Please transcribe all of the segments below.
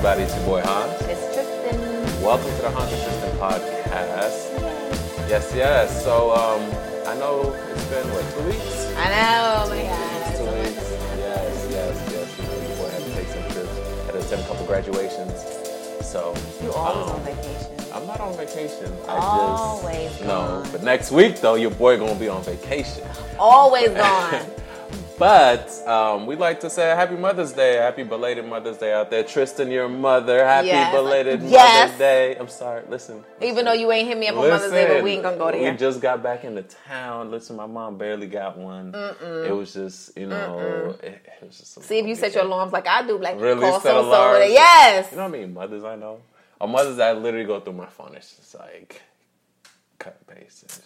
everybody? It's your boy Hans. It's Tristan. Welcome to the Hans and Tristan podcast. Yes, yes. So, um, I know it's been what two weeks. I know, oh my It's two God. weeks. Yes, yes, yes. You know, your boy had to take some trips. Had to attend a couple graduations. So You always um, on vacation. I'm not on vacation. I Always just no. But next week though, your boy gonna be on vacation. Always gone. But um, we'd like to say Happy Mother's Day, Happy belated Mother's Day out there, Tristan, your mother. Happy Yes. belated Yes. Mother's Day. I'm sorry. Listen. Even though you ain't hit me up on Mother's Day, but we ain't gonna go there. We just got back into town. Listen, my mom barely got one. It was just, you know, it, it was just. See if you set your alarms like I do, like Really call set so so. alarms? Yes. You know what I mean? Mothers I know. Or mothers that literally go through my phone. It's just like cut and paste.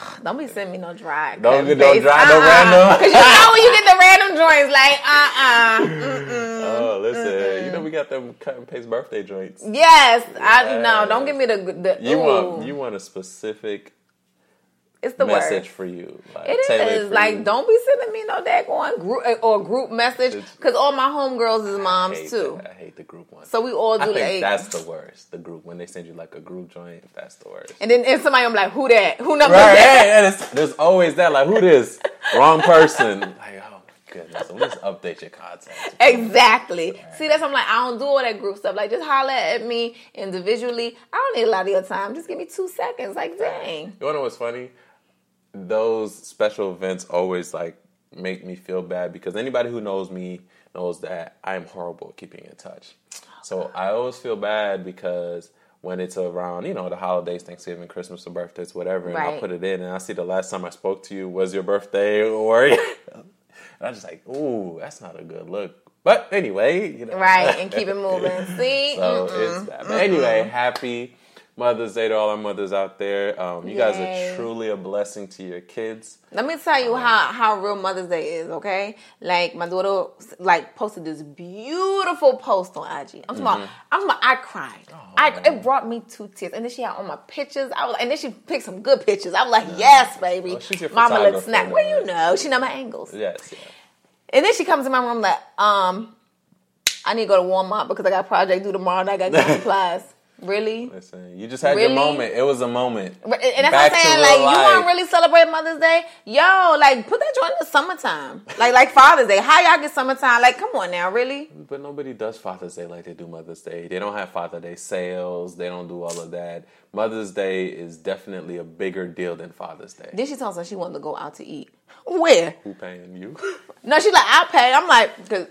Don't be sending me no dry. Don't- don't paste. dry no Uh-uh. random. Cause you know when you get the random joints, like uh uh-uh. uh. Oh, listen. You know we got them cut and paste birthday joints. Yes, I Yes. no. Don't give me the the. You ooh. want you want a specific It's the worst. message word. for you. Like, It is like you. don't be sending me no daggone group uh, or group message because all my homegirls is moms too. that. I hate the group one. So we all I do think like, that's the worst. The group when they send you like a group joint, that's the worst. and then and somebody I'm like, who that? Who number Right, that? yeah, there's always that like who this wrong person. Like oh my goodness, at least update your contacts. Exactly. See, that's I'm like, I don't do all that group stuff. Like, just holler at me individually. I don't need a lot of your time. Just give me two seconds. Like, dang. You wanna know what's funny? Those special events always like make me feel bad because anybody who knows me knows that I am horrible at keeping in touch. So I always feel bad because when it's around, you know, the holidays, Thanksgiving, Christmas, or birthdays, whatever, and I put it in and I see the last time I spoke to you was your birthday or and I'm just like, ooh, that's not a good look. But anyway, you know. Right. And keep it moving. See? So Mm-mm. it's bad. But anyway, happy Mother's Day to all our mothers out there. Um, you guys are truly a blessing to your kids. Let me tell you how, how real Mother's Day is, okay? Like my daughter like posted this beautiful post on IG. I'm talking about, I'm talking about I cried. I it brought me to tears. And then she had all my pictures. I was and then she picked some good pictures. I was like, yes, baby. Oh, she's your Mama looks snap. Well, you know, she know my angles. Yes, yeah. And then she comes in my room like, um, I need to go to Walmart because I got a project due tomorrow and I got to supplies. Really? Listen, you just had Really? your moment. It was a moment. And that's Back what I'm saying. Like, you want to really celebrate Mother's Day? Yo, like, put that joint in the summertime. Like, like Father's Day. How y'all get summertime? Like, come on now, really? But nobody does Father's Day like they do Mother's Day. They don't have Father's Day sales. They don't do all of that. Mother's Day is definitely a bigger deal than Father's Day. Then she tells us she wanted to go out to eat. Where? Who paying you? No, she's like, I'll pay. I'm like, because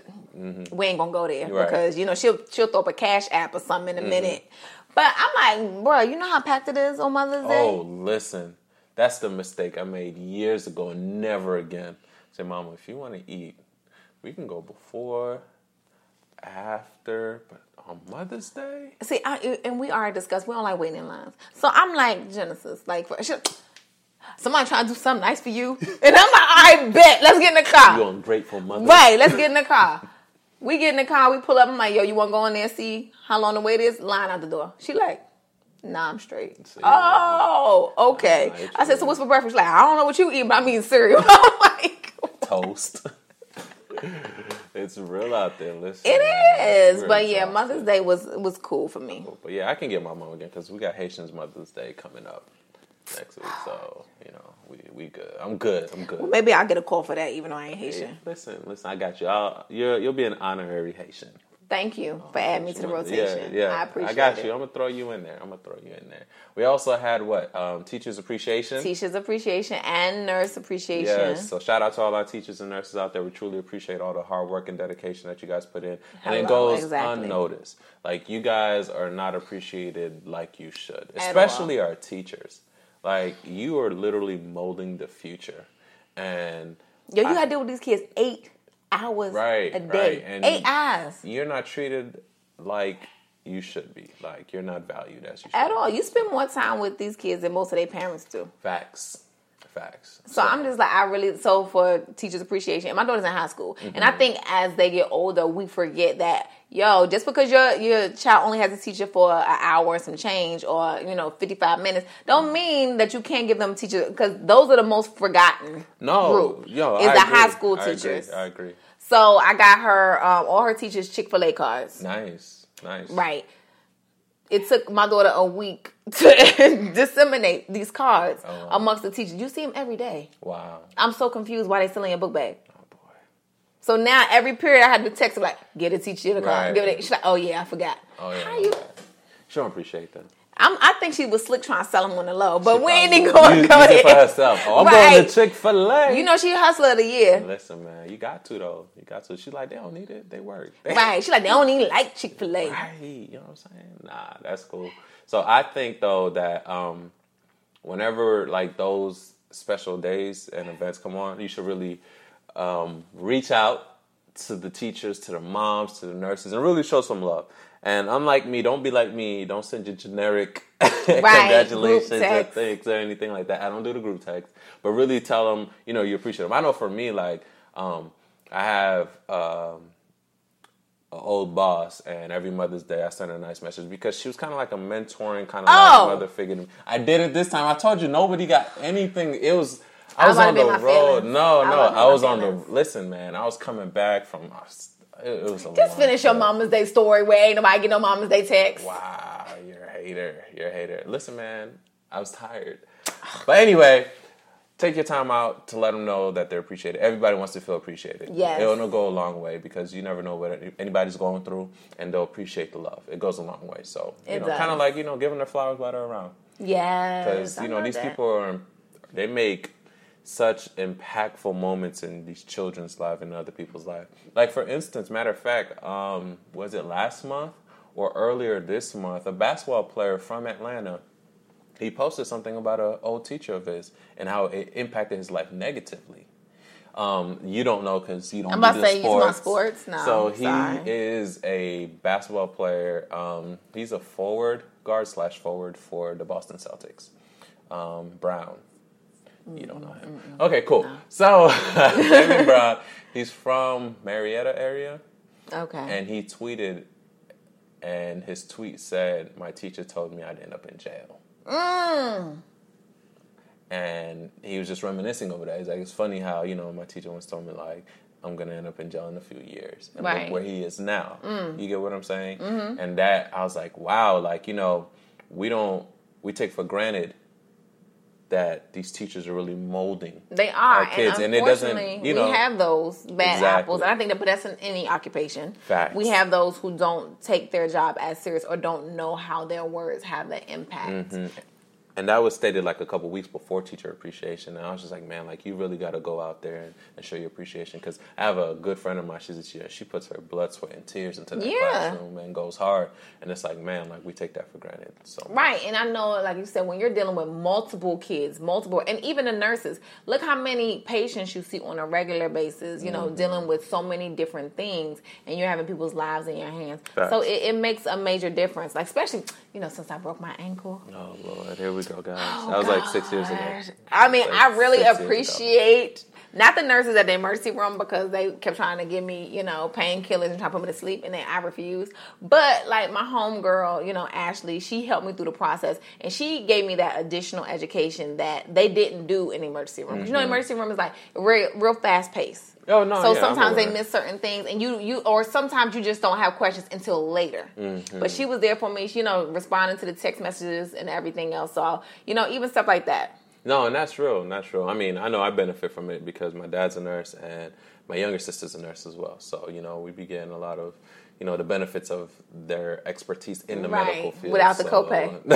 we ain't gonna go there Mm-hmm. Right. Mm-hmm. because you know she'll she'll throw up a cash app or something in a minute. But I'm like, bro, you know how packed it is on Mother's Day. oh, listen. That's the mistake I made years ago and never again. Say, Mama, if you want to eat, we can go before, after, but on Mother's Day? See, I, and we already discussed we don't like waiting in lines. So I'm like Genesis, like for, somebody trying to do something nice for you, and I'm like, I bet, let's get in the car. You car. on Grateful Mother? Right, let's get in the car. We get in the car, we pull up. I'm like, yo, you want to go in there and see how long the wait is? Line out the door. She like, nah, I'm straight. See? Oh, okay. It's I said, so what's for breakfast? She's like, I don't know what you eat, but I'm eating cereal. I'm like, Toast. it's real out there. Listen. it is, but yeah. Mother's Day was was cool for me. But yeah, I can get my mom again because we got Haitians Mother's Day coming up next week. So you know, we we good. I'm good. I'm good. Maybe I'll get a call for that, even though I ain't Haitian. Yeah, listen, listen. I got you. I'll, you're, you'll be an honorary Haitian. Thank you for adding me to the rotation. Yeah, yeah. I appreciate it. I got it. you. I'm gonna throw you in there. I'm gonna throw you in there. We also had what um, teachers appreciation. Teachers appreciation and nurse appreciation. Yes. So shout out to all our teachers and nurses out there. We truly appreciate all the hard work and dedication that you guys put in. And it goes exactly. unnoticed. Like you guys are not appreciated like you should. Especially our teachers. Like you are literally molding the future. And Yo, you I- gotta deal with these kids eight hours Right, a day. right. And- eight hours. you're not treated like you should be. Like you're not valued as you should. At all. You spend more time with these kids than most of their parents do. Facts. Facts. So I'm just like I really so for teachers appreciation. My daughter's in high school, and Mm-hmm. I think as they get older, we forget that yo, just because your your child only has a teacher for an hour and some change, or you know, 55 minutes, don't mean that you can't give them teachers because those are the most forgotten no, group. yo, is I the agree. high school I agree. teachers. I agree. So I got her um, all her teachers Chick Fil A cards. Nice. Nice. Right. It took my daughter a week to disseminate these cards Oh, wow. amongst the teachers. You see them every day. Wow. I'm so confused why they still in your book bag. Oh boy. So now every period I had to text her like, get a teacher the card. Right. Give it. a-" She's like, oh yeah, I forgot. Oh yeah. How you? She don't appreciate that. I'm, I think she was slick trying to sell them on the low, but She we ain't even going to go it for there. herself. Oh, I'm Right. going to Chick Fil A. You know she hustler of the year, Listen, man, you got to though. You got to. She's like, they don't need it. They work. right? She like they don't even like Chick Fil A. Right. You know what I'm saying? Nah, that's cool. So I think though that um, whenever like those special days and events come on, you should really um, reach out to the teachers, to the moms, to the nurses, and really show some love. And unlike me, don't be like me. Don't send your generic congratulations or things or anything like that. I don't do the group text, but really tell them, you know, you appreciate them. I know for me, like, um, I have um, an old boss, and every Mother's Day I sent her a nice message because she was kind of like a mentoring kind of Oh. like mother figure. to me. I did it this time. I told you nobody got anything. It was. I I was was on the about to be road. feelings. No, no, was be I was on the. Listen, man, I was coming back from. It, it was a Just finish your. Mama's Day story where ain't nobody get no Mama's Day text. Wow, you're a hater. You're a hater. Listen, man, I was tired. But anyway, take your time out to let them know that they're appreciated. Everybody wants to feel appreciated. Yes. It'll go a long way because you never know what anybody's going through, and they'll appreciate the love. It goes a long way. So, you It know, kind of like, you know, giving their flowers while they're around. Yes, Because, you know, these that. people are, they make such impactful moments in these children's life and other people's life. Like for instance, matter of fact, um, was it last month or earlier this month? A basketball player from Atlanta, he posted something about an old teacher of his and how it impacted his life negatively. Um, you don't know because you don't. I'm about to say he's my sports. sports. No, so he sorry. is a basketball player. Um, he's a forward guard slash forward for the Boston Celtics. Um, Brown. You don't know him. Okay, cool. So Damon Brown, he's from Marietta area, Okay. and he tweeted, and his tweet said, "My teacher told me I'd end up in jail." Mm. And he was just reminiscing over that. He's like, "It's funny how you know my teacher once told me like." I'm gonna end up in jail in a few years, and Right. look where he is now. Mm. You get what I'm saying? Mm-hmm. And that I was like, wow, like you know, we don't we take for granted that these teachers are really molding They are, our kids, and and it doesn't, you know, we have those bad Exactly. apples, and I think that, but that's in any occupation. Facts. We have those who don't take their job as serious or don't know how their words have the impact. Mm-hmm. And that was stated like a couple weeks before teacher appreciation and i was just like man like you really got to go out there and, and show your appreciation because i have a good friend of mine she's a teacher she puts her blood sweat and tears into that Yeah. classroom and goes hard and it's like man like we take that for granted so much. Right, and I know, like you said, when you're dealing with multiple kids, multiple, and even the nurses, look how many patients you see on a regular basis. You know, Mm-hmm. dealing with so many different things, and you're having people's lives in your hands. Facts. So it, it makes a major difference. Like especially, you know, since I broke my ankle. oh lord here we go guys oh, that was like six years ago I mean, Like I really six years ago. appreciate not the nurses at the emergency room because they kept trying to give me, you know, painkillers and try to put me to sleep, and then I refused. But like my home girl, you know, Ashley, she helped me through the process, and she gave me that additional education that they didn't do in the emergency room. 'Cause You know, mm-hmm. emergency room is like real, real fast paced. Oh, no, So yeah, sometimes they miss certain things, and you you or sometimes you just don't have questions until later. Mm-hmm. But she was there for me, she, you know, responding to the text messages and everything else. So you know, even stuff like that. No, and that's real, and that's real. I mean, I know I benefit from it because my dad's a nurse and my younger sister's a nurse as well. So, you know, we be getting a lot of, you know, the benefits of their expertise in the Right, medical field. without the So, copay.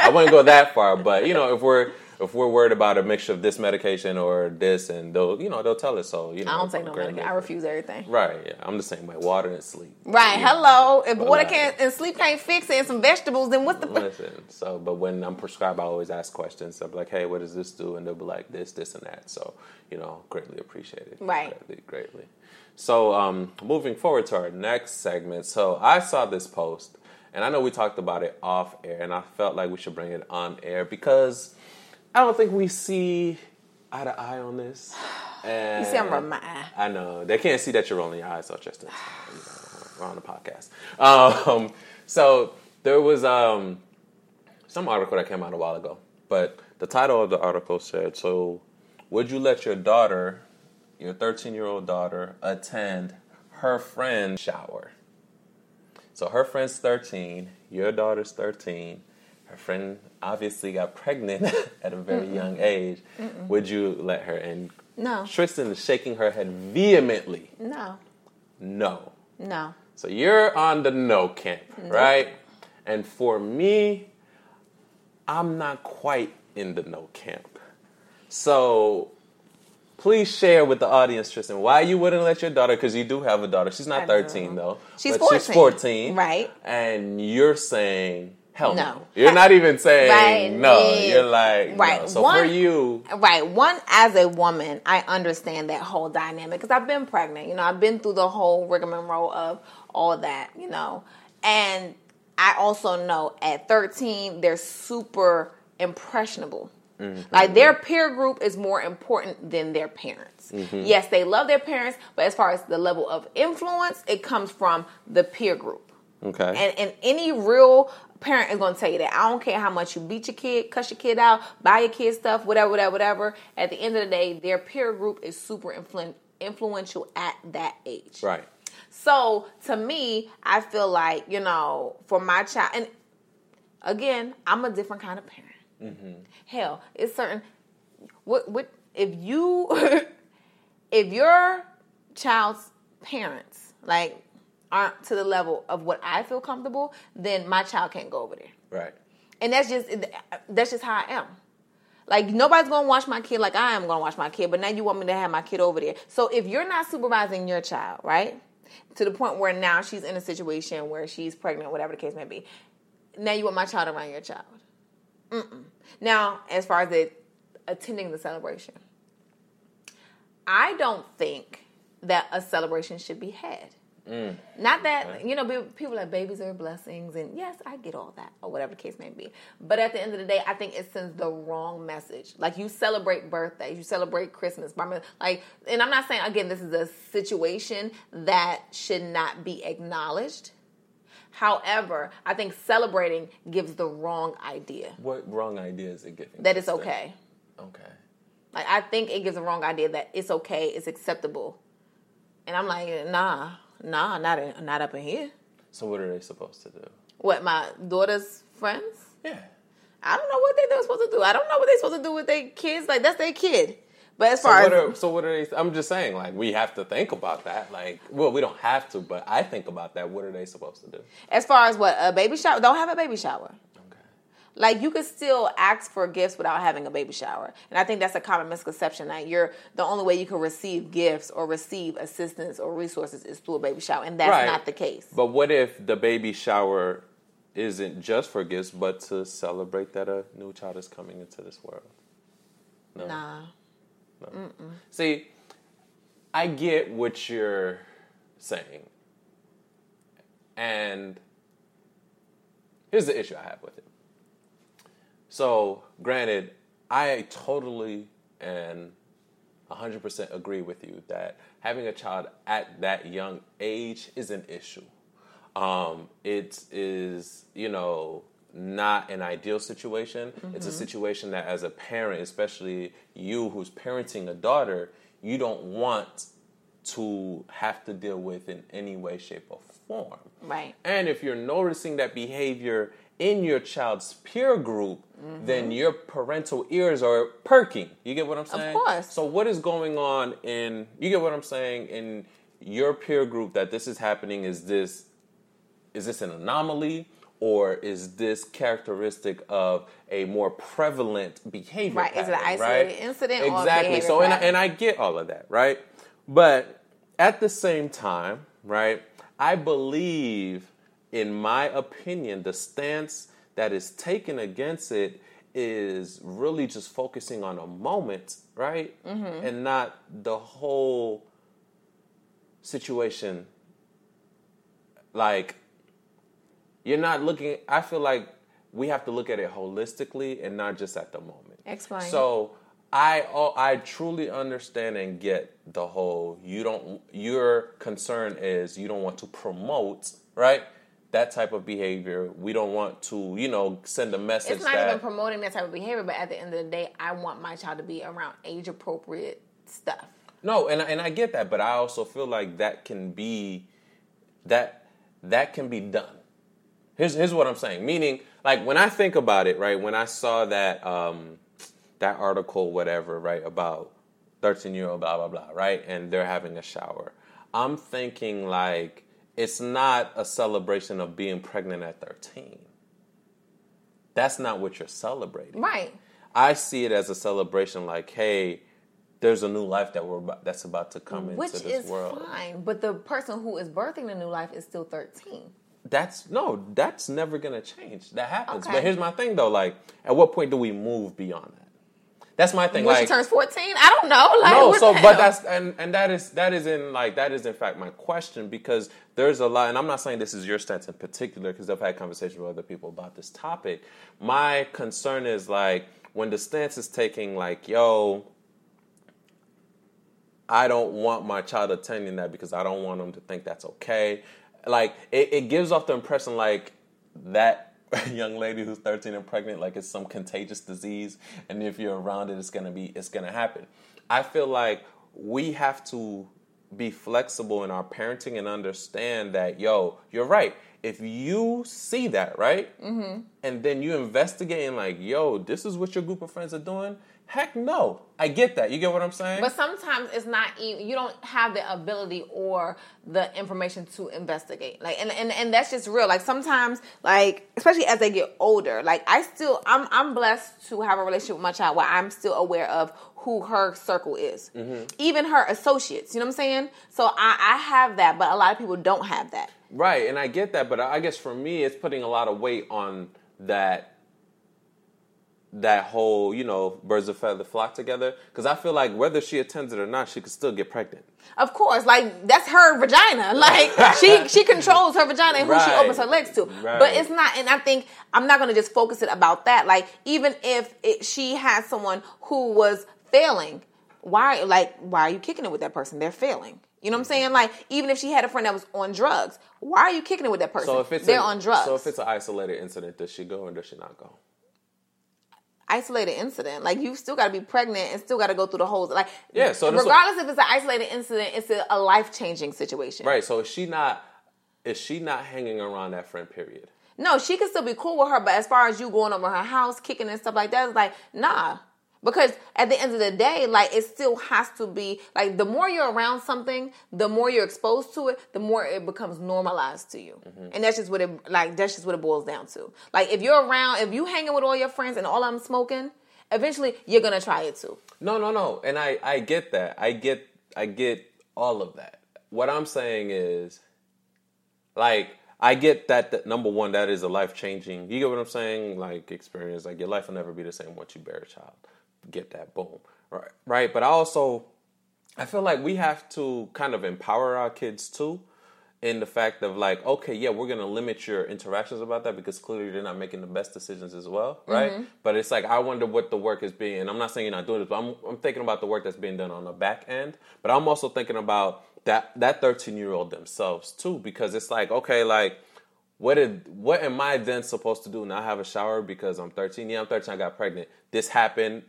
I wouldn't go that far, but you know, if we're if we're worried about a mixture of this medication or this, and they'll, you know, they'll tell us. So, you know, I don't take no medication. I refuse everything. Right? Yeah, I'm the same way. Water and sleep. Right. Yeah. Hello. If water can't and sleep can't fix it and some vegetables, then what's the Listen, so but when I'm prescribed, I always ask questions. I'm like, hey, what does this do? And they'll be like, this, this, and that. So you know, greatly appreciated. Right. Greatly, greatly. So um, moving forward to our next segment. So I saw this post, and I know we talked about it off air, and I felt like we should bring it on air because I don't think we see eye to eye on this. And You see, I'm rubbing my eye. I know they can't see that you're rolling your eyes, so just you know, we're on the podcast. Um, so there was um, some article that came out a while ago, but the title of the article said, "So, would you let your daughter, your 13 year old daughter, attend her friend's shower?" So her friend's 13, your daughter's 13. Her friend obviously got pregnant at a very Mm-mm. young age. Mm-mm. Would you let her? And no. Tristan is shaking her head vehemently. No. No. No. So you're on the no camp, nope. right? And for me, I'm not quite in the no camp. So please share with the audience, Tristan, why you wouldn't let your daughter, because you do have a daughter. She's not 13, though. She's 14. She's 14. Right. And you're saying, hell no. You're not even saying right. no. You're like, right. No. So one, for you. Right. One, as a woman, I understand that whole dynamic because I've been pregnant. You know, I've been through the whole rigmarole of all that, you know. And I also know at 13, they're super impressionable Mm-hmm. Like their peer group is more important than their parents. Mm-hmm. Yes, they love their parents, but as far as the level of influence, it comes from the peer group. Okay. And and any real parent is going to tell you that. I don't care how much you beat your kid, cuss your kid out, buy your kid stuff, whatever, whatever, whatever. At the end of the day, their peer group is super influ- influential at that age. Right. So to me, I feel like you know, for my child, and again, I'm a different kind of parent. Mm-hmm. Hell, it's certain. What what if you if your child's parents like aren't to the level of what I feel comfortable, then my child can't go over there. Right. And that's just that's just how I am. Like nobody's gonna watch my kid like I am gonna watch my kid, but now you want me to have my kid over there. So if you're not supervising your child, right? To the point where now she's in a situation where she's pregnant, whatever the case may be. Now you want my child around your child. Mm-mm. Now, as far as the, attending the celebration, I don't think that a celebration should be had. Mm. Not that you know, people like babies are blessings, and yes, I get all that, or whatever the case may be. But at the end of the day, I think it sends the wrong message. Like you celebrate birthdays, you celebrate Christmas, like, and I'm not saying again this is a situation that should not be acknowledged. However, I think celebrating gives the wrong idea. What wrong idea is it giving? That it's okay. Okay. Like I think it gives a wrong idea that it's okay, it's acceptable, and I'm like, nah, nah, not in, not up in here. So what are they supposed to do? What my daughter's friends? Yeah. I don't know what they're supposed to do. I don't know what they're supposed to do with their kids. Like that's their kid. But as far so what as are, so what are they? I'm just saying, like we have to think about that. Like, well, we don't have to, but I think about that. What are they supposed to do? As far as what a baby shower, don't have a baby shower. Like you could still ask for gifts without having a baby shower, and I think that's a common misconception that you're the only way you can receive gifts or receive assistance or resources is through a baby shower, and that's right. not the case. But what if the baby shower isn't just for gifts, but to celebrate that a new child is coming into this world? No. Nah. No. See, I get what you're saying. And here's the issue I have with it. So, granted, I totally and 100% agree with you that having a child at that young age is an issue. Um, it is, you know, not an ideal situation. Mm-hmm. It's a mm-hmm. situation that, as a parent, especially you who's parenting a daughter, you don't want to have to deal with in any way, shape, or form. Right. And if you're noticing that behavior in your child's peer group, mm-hmm. then your parental ears are perking. You get what I'm saying? Of course. So what is going on in you get what I'm saying in your peer group that this is happening is this is this an anomaly? or is this characteristic of a more prevalent behavior? Right, pattern, is it an isolated right? incident? Exactly. so, and I, and I get all of that, right? But at the same time, right, I believe, in my opinion, the stance that is taken against it is really just focusing on a moment, right? Mm-hmm. And not the whole situation. Like, you're not looking. I feel like we have to look at it holistically and not just at the moment. Explain. So I oh, I truly understand and get the whole. You don't. Your concern is you don't want to promote right that type of behavior. We don't want to, you know, send a message. It's not that, even promoting that type of behavior, but at the end of the day, I want my child to be around age appropriate stuff. No, and and I get that, but I also feel like that can be that that can be done. Here's here's what I'm saying. Meaning, like when I think about it, right? When I saw that um, that article, whatever, right, about 13 year old, blah blah blah, right, and they're having a shower. I'm thinking like it's not a celebration of being pregnant at 13. That's not what you're celebrating. Right. I see it as a celebration, like, hey, there's a new life that we're about, that's about to come Which into this is world. fine, but the person who is birthing the new life is still 13. That's no, that's never gonna change. That happens. Okay. But here's my thing though, like, at what point do we move beyond that? That's my thing. When like, she turns 14? I don't know. Like, no, so but hell? that's and and that is that is in like that is in fact my question because there's a lot, and I'm not saying this is your stance in particular because I've had conversations with other people about this topic. My concern is like when the stance is taking like, yo, I don't want my child attending that because I don't want them to think that's okay. Like it, it gives off the impression like that young lady who's 13 and pregnant like it's some contagious disease and if you're around it it's going to be it's going to happen. I feel like we have to be flexible in our parenting and understand that yo, you're right. If you see that, right? Mm-hmm. And then you investigate and like, yo, this is what your group of friends are doing. Heck no. I get that. You get what I'm saying? But sometimes it's not even you don't have the ability or the information to investigate. Like and, and and that's just real. Like sometimes like especially as they get older, like I still I'm I'm blessed to have a relationship with my child where I'm still aware of who her circle is. Mm-hmm. Even her associates, you know what I'm saying? So I, I have that, but a lot of people don't have that. Right, and I get that, but I guess for me, it's putting a lot of weight on that that whole, you know, birds of feather flock together. Because I feel like whether she attends it or not, she could still get pregnant. Of course, like that's her vagina. Like she she controls her vagina and who she opens her legs to. Right. But it's not. And I think I'm not going to just focus it about that. Like even if it, she has someone who was failing, why like why are you kicking it with that person? They're failing. You know what I'm saying? Like even if she had a friend that was on drugs, why are you kicking it with that person? So if it's they're a- on drugs. so if it's an isolated incident, does she go or does she not go? Isolated incident. Like you still got to be pregnant and still got to go through the whole like Yeah, so that's what- regardless if it's an isolated incident, it's a, a life changing situation. Right. So is she not? Is she not hanging around that friend? Period. No, she can still be cool with her, but as far as you going over her house, kicking and stuff like that, it's like, nah. Because at the end of the day, like it still has to be like the more you're around something, the more you're exposed to it, the more it becomes normalized to you. Mm-hmm. And that's just what it like that's just what it boils down to. Like if you're around, if you hanging with all your friends and all them smoking, eventually you're gonna try it too. No, no, no. And I, I get that. I get, I get all of that. What I'm saying is, like, I get that. that number one, that is a life changing. You get what I'm saying? Like experience. Like your life will never be the same once you bear a child. Get that. Boom. Right. Right. But I also, I feel like we have to kind of empower our kids too. In the fact of like, okay, yeah, we're gonna limit your interactions about that because clearly they're not making the best decisions as well, right? Mm-hmm. But it's like I wonder what the work is being, and I'm not saying you're not doing this, but I'm I'm thinking about the work that's being done on the back end. But I'm also thinking about that that 13 year old themselves too, because it's like, okay, like what did what am I then supposed to do? Not have a shower because I'm 13? Yeah, I'm 13. I got pregnant. This happened.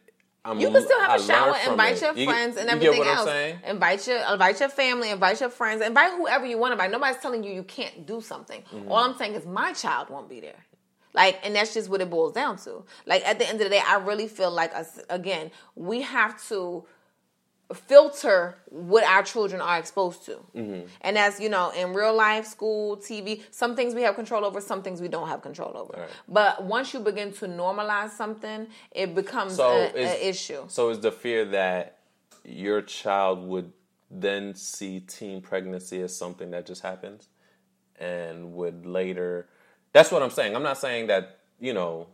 I'm, You can still have I a shower, invite it. your You friends and everything else. I'm saying? Invite your invite your family, invite your friends, invite whoever you want to invite. Nobody's telling you you can't do something. Mm-hmm. All I'm saying is my child won't be there. Like, and that's just what it boils down to. Like, at the end of the day, I really feel like, us again, we have to filter what our children are exposed to. Mm-hmm. And as you know, in real life, school, TV, some things we have control over, some things we don't have control over. Right. But once you begin to normalize something, it becomes So a, is- issue. So is the fear that your child would then see teen pregnancy as something that just happens and would later That's what I'm saying. I'm not saying that, you know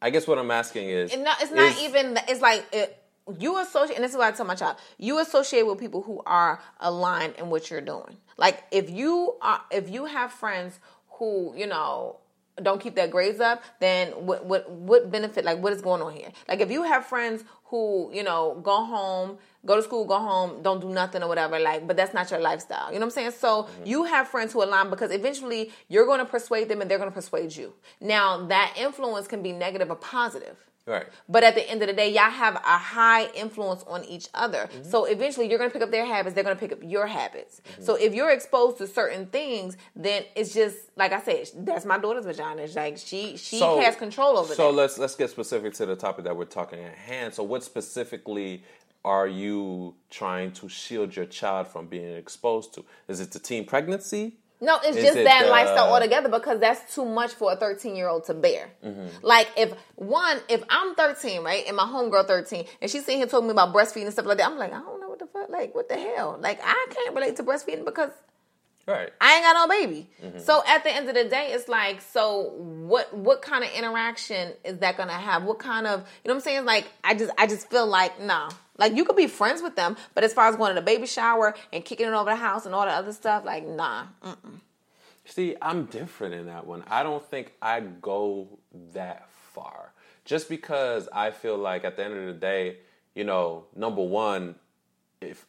I- guess what I'm asking is no, it's not is- even. It's like it, you associate, and this is what I tell my child: you associate with people who are aligned in what you're doing. Like if you are, if you have friends who you know don't keep their grades up, then what what what benefit? Like what is going on here? Like if you have friends who you know go home, go to school, go home, don't do nothing or whatever. Like, but that's not your lifestyle. You know what I'm saying? So mm-hmm. you have friends who align because eventually you're going to persuade them and they're going to persuade you. Now that influence can be negative or positive. Right. But at the end of the day, y'all have a high influence on each other. Mm-hmm. So eventually you're gonna pick up their habits, they're gonna pick up your habits. Mm-hmm. So if you're exposed to certain things, then it's just like I said, that's my daughter's vagina. It's like she she has control over so that. let's let's get specific to the topic that we're talking at hand. So what specifically are you trying to shield your child from being exposed to? Is it the teen pregnancy? No, it's Is just it, that uh, lifestyle altogether because that's too much for a 13 year old to bear. Mm-hmm. Like, if one, if I'm 13, right, and my homegirl 13, and she's sitting here talking me about breastfeeding and stuff like that, I'm like, I don't know what the fuck, like, what the hell? Like, I can't relate to breastfeeding because Right. I ain't got no baby. Mm-hmm. So at the end of the day, it's like, so what what kind of interaction is that gonna have? What kind of you know what I'm saying? Like I just I just feel like nah. Like you could be friends with them, but as far as going to the baby shower and kicking it over the house and all the other stuff, like nah. Mm-mm. See, I'm different in that one. I don't think I go that far. Just because I feel like at the end of the day, you know, number one, if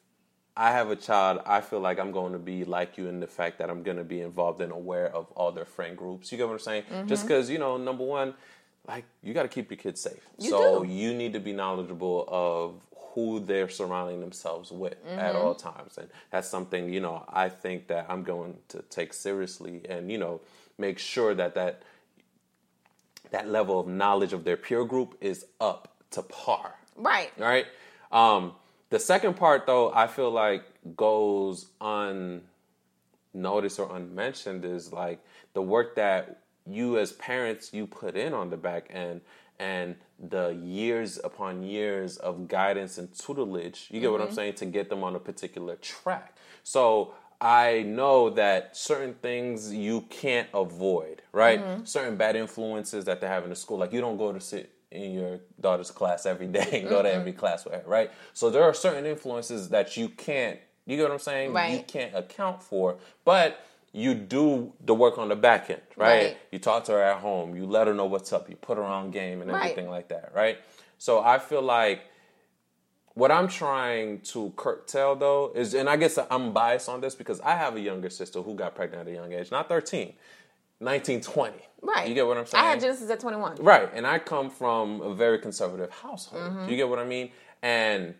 I have a child, I feel like I'm going to be like you in the fact that I'm going to be involved and aware of all their friend groups. You get what I'm saying? Mm-hmm. Just because, you know, number one, like, you got to keep your kids safe. You so do. you need to be knowledgeable of who they're surrounding themselves with Mm-hmm. at all times. And that's something, you know, I think that I'm going to take seriously and, you know, make sure that that that level of knowledge of their peer group is up to par. Right. Right? Um, the second part, though, I feel like goes unnoticed or unmentioned is like the work that you as parents you put in on the back end and the years upon years of guidance and tutelage you get what i'm mm-hmm. saying to get them on a particular track. So i know that certain things you can't avoid right? Mm-hmm. Certain bad influences that they have in the school like you don't go to sit in your daughter's class every day and go to mm-hmm. every class with her right? So there are certain influences that you can't you get what i'm saying? You can't account for but you do the work on the back end, right? Right. You talk to her at home, you let her know what's up, you put her on game and Right. everything like that, right? So I feel like what I'm trying to curtail though is, and I guess I'm biased on this because I have a younger sister who got pregnant at a young age, not 13, 19, 20. Right. You get what I'm saying? I had Genesis at 21. Right, and I come from a very conservative household. Mm-hmm. You get what I mean? And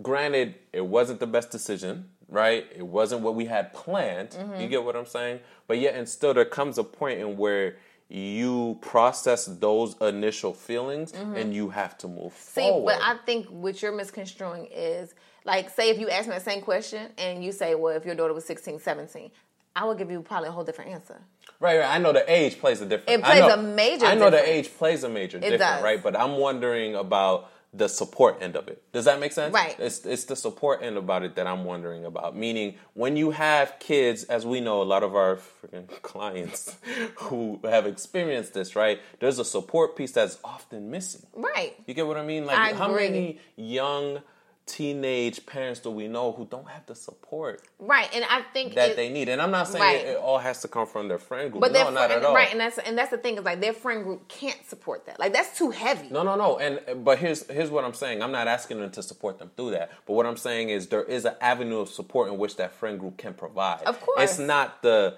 granted, it wasn't the best decision, right? It wasn't what we had planned. Mm-hmm. You get what I'm saying? But yet, and still, there comes a point in where you process those initial feelings and you have to move Mm-hmm. See, forward. but I think what you're misconstruing is like, say if you ask me that same question and you say, well, if your daughter was 16, 17, I would give you probably a whole different answer. Right, right. I know the age plays a difference. It plays I know, a major I know the age plays a major difference, does. right? But I'm wondering about the support end of it. Does that make sense? Right. It's it's the support end about it that I'm wondering about. Meaning, when you have kids, as we know, a lot of our freaking clients who have experienced this, right? There's a support piece that's often missing. Right. You get what I mean? Like, I how agree. many young teenage parents do we know who don't have the support Right. And I think that it- they need? And I'm not saying Right. it, it all has to come from their friend group. But no, not friend, at all. right, and that's and that's the thing is like their friend group can't support that. Like that's too heavy. No, no, no. And but here's here's what I'm saying. I'm not asking them to support them through that. But what I'm saying is there is an avenue of support in which that friend group can provide. Of course. It's not the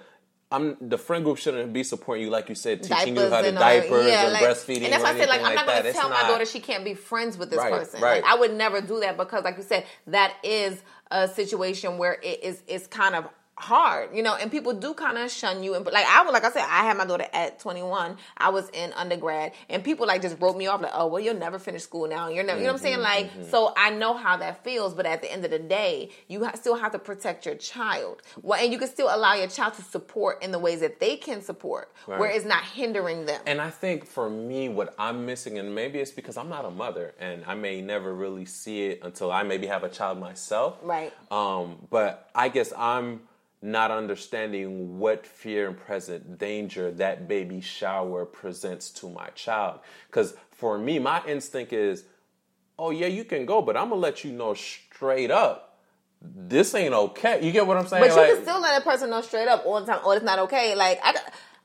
I'm the friend group shouldn't be supporting you like you said, teaching you how to diapers yeah, and like- breastfeeding. And that's why I said, like, I'm not that. going to It's tell my not- daughter she can't be friends with this Right, person. right. Like, I would never do that because, like you said, that is a situation where it is it's kind of hard, you know, and people do kind of shun you. And but like I would, like I said, I had my daughter at 21. I was in undergrad, and people like just wrote me off like, oh, well, you'll never finish school now. You're never, you know what I'm saying? Like, Mm-hmm, so I know how that feels. But at the end of the day, you ha- still have to protect your child. Well, and you can still allow your child to support in the ways that they can support, where it's not hindering them. And I think for me, what I'm missing, and maybe it's because I'm not a mother, and I may never really see it until I maybe have a child myself. Right. Um, but I guess I'm not understanding what fear and present danger that baby shower presents to my child. Because for me, my instinct is, oh yeah, you can go, but I'm gonna let you know straight up, this ain't okay. You get what I'm saying? But you Like- can still let a person know straight up all the time, oh, it's not okay. Like, I,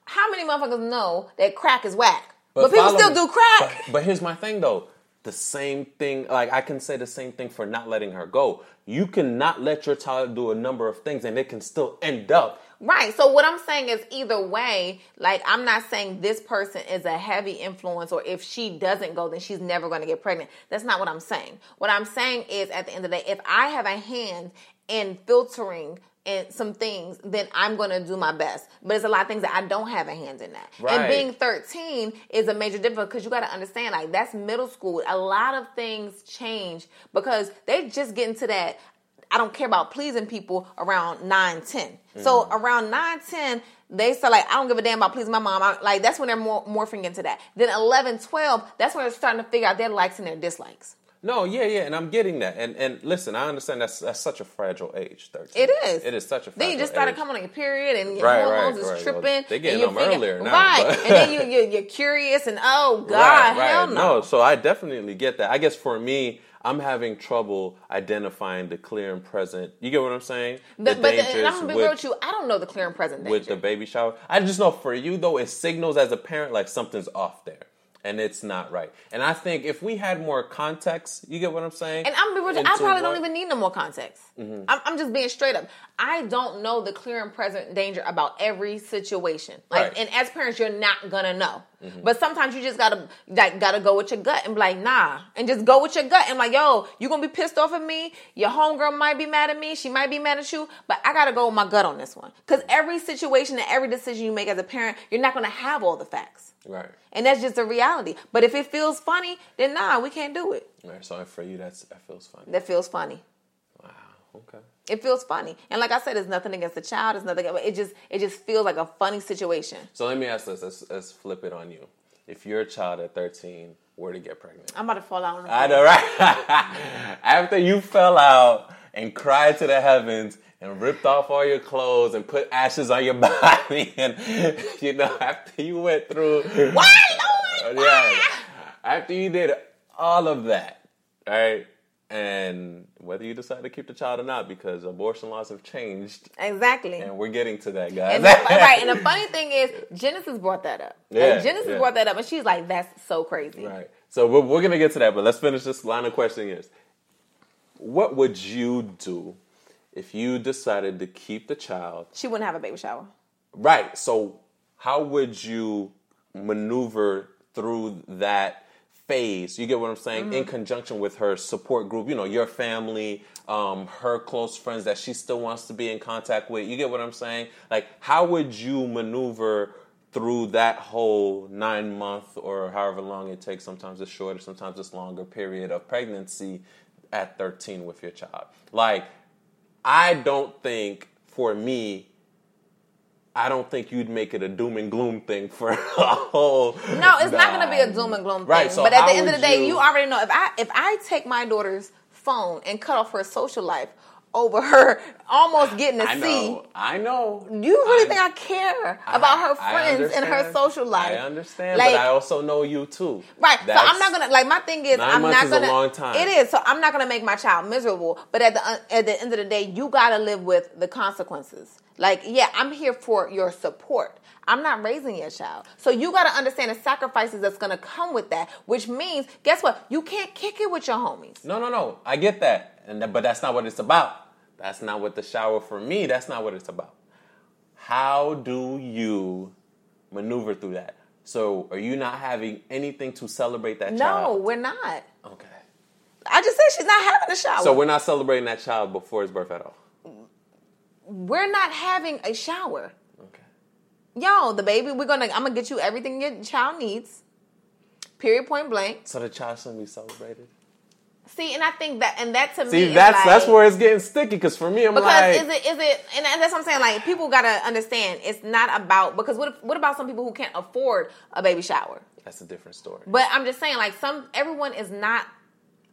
how many motherfuckers know that crack is whack? But, people still me. do crack. But, but here's my thing though. The same thing. Like I can say the same thing for not letting her go. You cannot let your child do a number of things, and it can still end up Right. So what I'm saying is either way, like I'm not saying this person is a heavy influence or if she doesn't go, then she's never going to get pregnant. That's not what I'm saying. What I'm saying is at the end of the day, if I have a hand in filtering and some things, then I'm going to do my best. But it's a lot of things that I don't have a hand in that. Right. And being 13 is a major difference because you got to understand, like that's middle school. A lot of things change because they just get into that. I don't care about pleasing people around 9, 10. So mm. around 9, 10, they start like, I don't give a damn about pleasing my mom. I, like that's when they're more, morphing into that. Then 11, 12, that's when they're starting to figure out their likes and their dislikes. No, yeah, yeah, and I'm getting that. And and listen, I understand that's that's such a fragile age, thirteen. It is. It is such a. Fragile Then you just started age. coming on your period and your Right, hormones right, is right. tripping. Well, they and getting them thinking- earlier now, right? but- and then you you're, you're curious and oh god, hell no. So I definitely get that. I guess for me, I'm having trouble identifying the clear and present. You get what I'm saying? The- but the, and I'm gonna be real with you. I don't know the clear and present danger. with the baby shower. I just know for you though, it signals as a parent like something's off there. And it's not right. And I think if we had more context, you get what I'm saying? And I'm gonna be real with you, I probably don't even need no more context. Mm-hmm. I'm, I'm just being straight up. I don't know the clear and present danger about every situation. Like, Right. Mm-hmm. and as parents, you're not gonna know. But sometimes you just gotta like gotta go with your gut and be like, nah, and just go with your gut and like, yo, you gonna be pissed off at me. Your homegirl might be mad at me. She might be mad at you, but I gotta go with my gut on this one. Because every situation and every decision you make as a parent, you're not gonna have all the facts. Right. And that's just a reality. But if it feels funny, then nah, we can't do it. Right. So for you, that's that feels funny. That feels funny. Wow. Okay. It feels funny, and like I said, it's nothing against the child. It's nothing. It just it just feels like a funny situation. So let me ask this. Let's, let's flip it on you. If your child at 13 were to get pregnant, I'm about to fall out I know, right? After you fell out and cried to the heavens and ripped off all your clothes and put ashes on your body, and you know, after you went through, Why, oh Lord? yeah, Why? after you did all of that, right? And whether you decide to keep the child or not, because abortion laws have changed, Exactly. and we're getting to that, guys. And the, right, and the funny thing is, Genesis brought that up. Like, Yeah, Genesis yeah. brought that up, and she's like, "That's so crazy." Right. So we're, we're gonna get to that, but let's finish this line of questioning. Is what would you do if you decided to keep the child? She wouldn't have a baby shower. Right. So how would you maneuver through that phase? You get what I'm saying? In conjunction with her support group, you know, your family, um, her close friends that she still wants to be in contact with. You get what I'm saying? Like, how would you maneuver? Through that whole nine month or however long it takes, sometimes it's shorter, sometimes it's longer period of pregnancy at 13 with your child. Like, I don't think for me, I don't think you'd make it a doom and gloom thing for a whole. No, it's not going to be a doom and gloom thing. Right, so but at the end of the day, you- you already know if I if I take my daughter's phone and cut off her social life over her almost getting a I C. know. I know. You really I- think I care about her friends and her social life? I understand, Like- but I also know you too. Right. so I'm not gonna like my thing is Nine I'm not is a gonna long time. It is. So I'm not gonna make my child miserable. But at the at the end of the day, you gotta live with the consequences. Like, yeah, I'm here for your support. I'm not raising your child. So you gotta understand the sacrifices that's gonna come with that, which means, guess what? You can't kick it with your homies. No, no, no. I get that, and that, but that's not what it's about. That's not what the shower for me. That's not what it's about. How do you maneuver through that? So, are you not having anything to celebrate that No, child? No, we're not. Okay. I just said she's not having a shower. So we're not celebrating that child before his birth at all. We're not having a shower. Okay. Yo, the baby, we're gonna I'm gonna get you everything your child needs. Period point blank. So the child shouldn't be celebrated. See, and I think that, and that to me, See, that's like, that's where it's getting sticky. Because for me, I'm Because like, is it is it, and that's what I'm saying. Like people gotta understand, it's not about because what if, what about some people who can't afford a baby shower? that's a different story. But I'm just saying, like some everyone is not.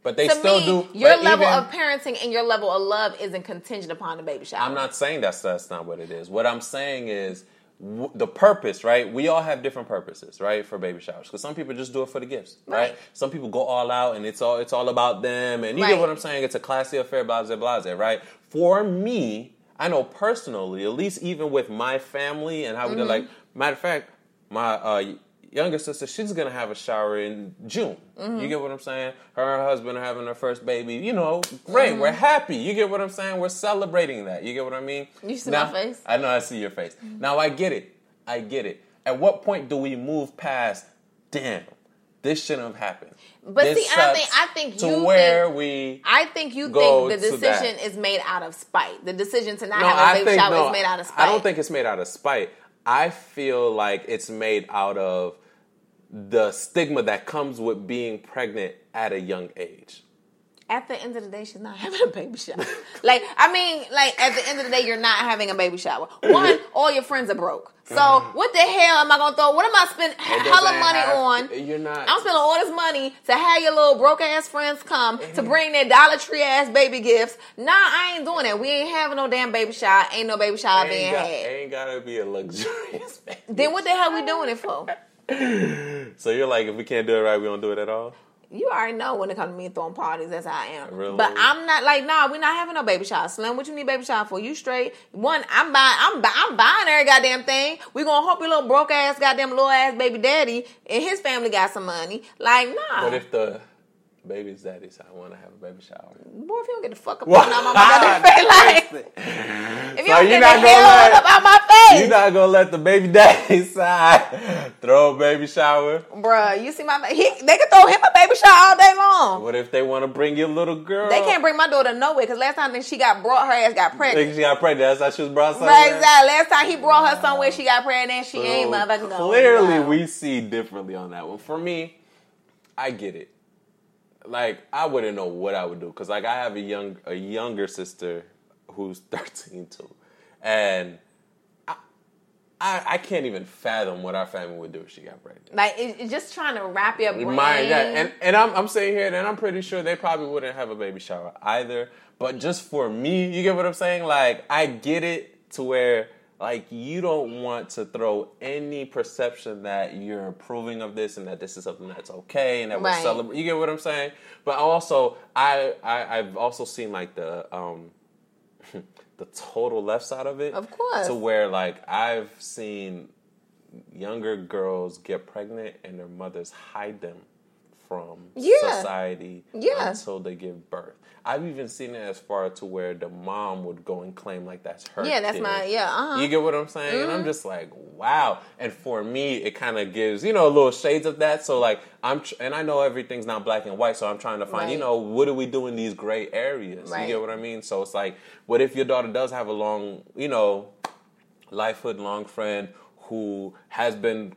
But they to still me, do. your level even- of parenting and your level of love isn't contingent upon the baby shower. I'm not saying that's that's not what it is. What I'm saying is w- the purpose, right? We all have different purposes, right, for baby showers. Because some people just do it for the gifts, right? Right. Some people go all out, and it's all it's all about them, and you Right. get what I'm saying. It's a classy affair, blah blah blah, blah, right? For me, I know personally, at least even with my family and how we Mm-hmm. did, like matter of fact, my uh, younger sister, she's gonna have a shower in June. Mm-hmm. You get what I'm saying? Her and her husband are having their first baby. You know, great. Mm-hmm. We're happy. You get what I'm saying? We're celebrating that. You get what I mean? You see Now- my face? I know I see your face. Now I get it. I get it. At what point do we move past? Damn, this shouldn't have happened. But This see, I think- I think to you where think- we. I think you think the decision is made out of spite. The decision to not No, have a baby shower no. is made out of spite. I don't think it's made out of spite. I feel like it's made out of the stigma that comes with being pregnant at a young age. At the end of the day, she's not having a baby shower. like, I mean, like at the end of the day, you're not having a baby shower. One, all your friends are broke. So mm-hmm. what the hell am I gonna throw? What am I spending hella money have- on? You're not. I'm spending all this money to have your little broke ass friends come to mm-hmm. bring their Dollar Tree ass baby gifts. Nah, I ain't doing that. We ain't having no damn baby shower. Ain't no baby shower being ain't, got, had. ain't gotta be a luxurious. Then what the hell we doing it for? So you're like, if we can't do it right, we don't do it at all. You already know when it comes to me throwing parties, that's how I am. Really? But I'm not like, nah, we're not having no baby shower. Slim, what you need baby shower for? You straight? One, I'm buying, I'm, bu- I'm buying every goddamn thing. We gonna hope your little broke ass, goddamn little ass baby daddy and his family got some money. Like, nah. What if the baby's daddy said, I want to have a baby shower? Boy, if you don't get the fuck up out my goddamn face, like, if you So don't get not the hell let- up out my face, You're not gonna let the baby daddy side throw a baby shower? bruh, you see my, he, they can throw him a baby shower all day long. What if they want to bring your little girl? They can't bring my daughter nowhere because last time that she got brought, her ass got pregnant. She got pregnant. That's how she was brought somewhere. Right, exactly. Last time he brought her somewhere, she got pregnant. and She ain't So, motherfucking going. Clearly, we see differently on that one. For me, I get it. Like I wouldn't know what I would do because like I have a young a younger sister who's thirteen too, and I, I I can't even fathom what our family would do if she got pregnant. like it's just trying to wrap your brain. My, yeah, and and I'm I'm sitting here and I'm pretty sure they probably wouldn't have a baby shower either. But just for me, you get what I'm saying? Like I get it to where like you don't want to throw any perception that you're approving of this and that this is something that's okay and that we're celebrating. You get what I'm saying? But also, I, I I've also seen like the um the total left side of it. Of course. To where like I've seen younger girls get pregnant and their mothers hide them from Yeah. society Yeah. until they give birth. I've even seen it as far to where the mom would go and claim like that's her. Yeah, that's kid. my- yeah, uh-huh. You get what I'm saying? And I'm Mm-hmm. just like, wow. And for me, it kind of gives you know a little shades of that. So like I'm, tr- and I know everything's not black and white. So I'm trying to find, you know, what do we do in these gray areas? Right. You get what I mean? So it's like, what if your daughter does have a long, you know, lifehood long friend who has been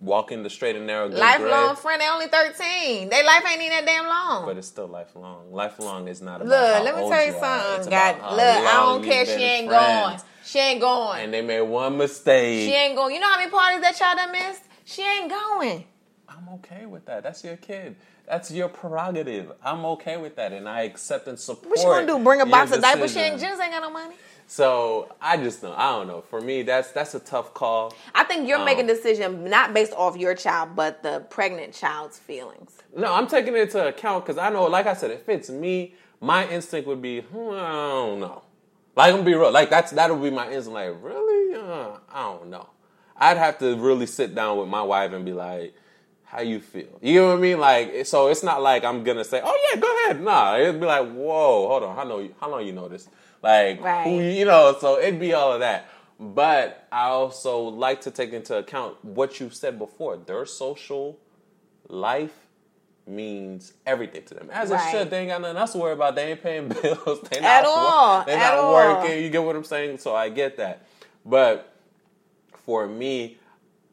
walking the straight and narrow, Lifelong grade, friend, they only 13. They life ain't even that damn long. but it's still lifelong. Lifelong is not about look, let me tell you. It's something. God, look, I don't care. She ain't friends. going. She ain't going. And they made one mistake. she ain't going. You know how many parties that y'all done missed? She ain't going. I'm okay with that. That's your kid. That's your prerogative. I'm okay with that, and I accept and support. What you gonna do? Bring a box of diapers? She ain't just ain't got no money. So I just know. I don't know. For me, that's that's a tough call. I think you're Um, making a decision not based off your child, but the pregnant child's feelings. No, I'm taking it into account because I know, like I said, if it's me, my instinct would be, hmm, I don't know. Like I'm gonna be real. Like that's that would be my instinct. Like really, uh, I don't know. I'd have to really sit down with my wife and be like, "How you feel?" You know what I mean? Like, so it's not like I'm gonna say, "Oh yeah, go ahead." Nah, it'd be like, "Whoa, hold on. How know you? How long you know this?" Like, Right. who, you know. So it'd be all of that. But I also like to take into account what you've said before. Their social life means everything to them. As Right. it should. They ain't got nothing else to worry about. They ain't paying bills. They At not wo- all, They at not all. working. You get what I'm saying? So I get that. But for me,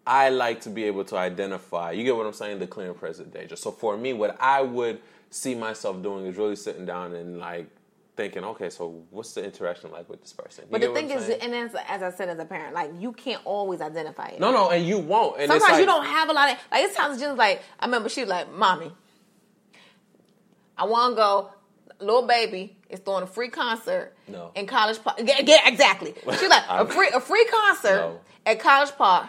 I like to be able to identify. You get what I'm saying? The clear and present danger. So for me, what I would see myself doing is really sitting down and like thinking, okay, so what's the interaction like with this person? You But the thing is, saying? and as, as I said as a parent, like you can't always identify it. no, no, and you won't. And Sometimes like, you don't have a lot of like. It's times just like I remember she was like, "Mommy, I want to go." Lil Baby is throwing a free concert No. in College Park. Yeah, yeah, exactly. She's like a free a free concert No. at College Park.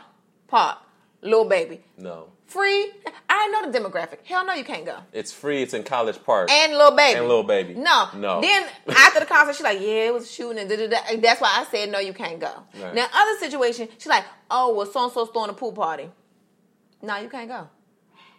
Park. Lil Baby, No. Free. I know the demographic. Hell no, you can't go. It's free. It's in College Park. And Lil Baby. And Lil Baby. No. No. Then after the concert, she's like, yeah, it was shooting and da da da. And That's why I said, no, you can't go. Right. Now, other situation, she's like, oh, well, so and so's throwing a pool party. No, you can't go.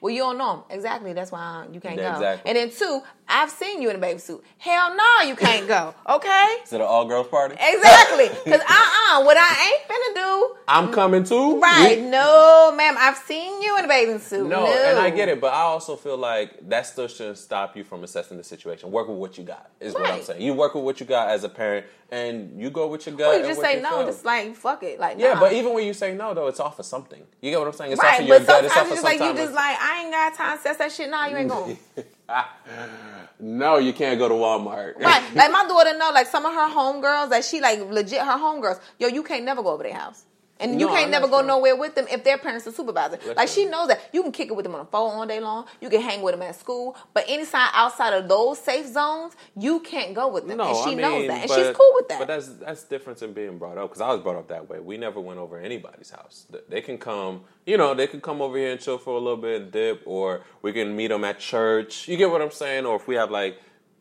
Well, you don't know. Exactly. That's why you can't Yeah, go. exactly. And then two, I've seen you in a baby suit. Hell no, you can't go. Okay? Is it an all girls party? Exactly. Because uh-uh, what I ain't finna do. I'm coming too. Right. You- No, ma'am. I've seen you in a bathing suit. No, and I get it, but I also feel like that still shouldn't stop you from assessing the situation. Work with what you got, is what I'm saying. You work with what you got as a parent, and you go with your gut. Or you and just what say you no, feel. just like fuck it. Like yeah, nah. but even when you say no, though, it's off of something. You get what I'm saying? It's off Right, of your but gut. It's off sometimes of like you just like I ain't got time to test that shit. Nah, you ain't going. no, you can't go to Walmart. right, like my daughter know, like some of her homegirls, that she like legit her homegirls. Yo, you can't never go over their house. And you No, can't I'm never go sure. nowhere with them if their parents are supervisor. That's like she knows that you can kick it with them on the phone all day long. You can hang with them at school, but anytime outside of those safe zones, you can't go with them. No, and she I knows mean, that, and but- she's cool with that. But that's that's different than being brought up because I was brought up that way. We never went over anybody's house. They can come, you know, they can come over here and chill for a little bit and dip, or we can meet them at church. You get what I'm saying? Or if we have like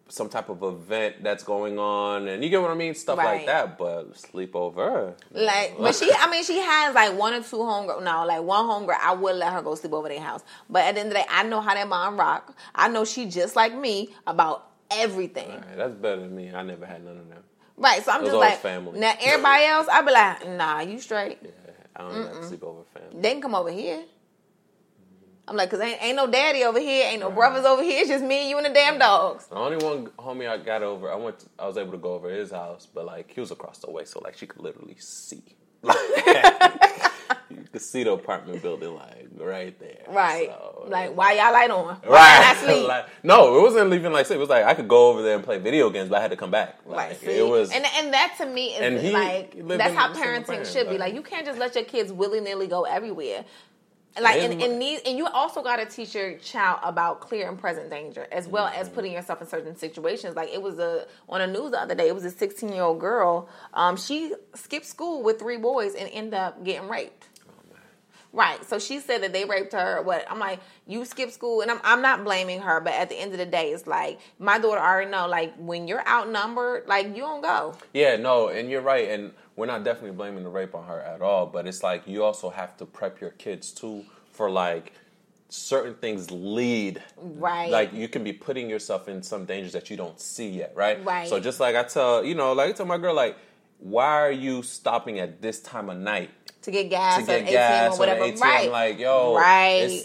some type of event that's going on, and you get what I mean, stuff Right. like that. But sleep over, Like, but she, I mean, she has like one or two homegirl. No, like one homegirl, I would let her go sleep over their house. But at the end of the day, I know how that mom rock. I know she just like me about everything. Right, that's better than me. I never had none of them. Right. So I'm just like, family. now everybody else, I be like, nah, you straight. Yeah, I don't have to sleep over family. They can come over here. I'm like, cause ain't, ain't no daddy over here, ain't no brothers over here. It's just me and you and the damn dogs. The only one homie I got over, I went, I was able to go over his house, but like he was across the way, so like she could literally see. you could see the apartment building like right there. Right. So, like, why y'all light on? Why Right. y'all sleep? Like, no, it wasn't even like sleep. It was like I could go over there and play video games, but I had to come back. Like, Right, see? it was. and and that to me And is he like lived that's how parenting parent, should be. like- Like you can't just let your kids willy nilly go everywhere. Like and, and these and you also got to teach your child about clear and present danger as well as Mm-hmm. putting yourself in certain situations. Like it was a on the news the other day. It was a 16 year old girl. Um, she skipped school with three boys and ended up getting raped. Right. So she said that they raped her. What I'm like, you skip school, and I'm I'm not blaming her, but at the end of the day, it's like my daughter already know. Like when you're outnumbered, like you don't go. Yeah, no, and you're right, and we're not definitely blaming the rape on her at all, but it's like you also have to prep your kids too for like certain things lead. Right. Like you can be putting yourself in some dangers that you don't see yet, right? Right. So just like I tell, you know, like I tell my girl, like, why are you stopping at this time of night to get gas to get or gas or or whatever. the ATM? right. Like, yo, Right.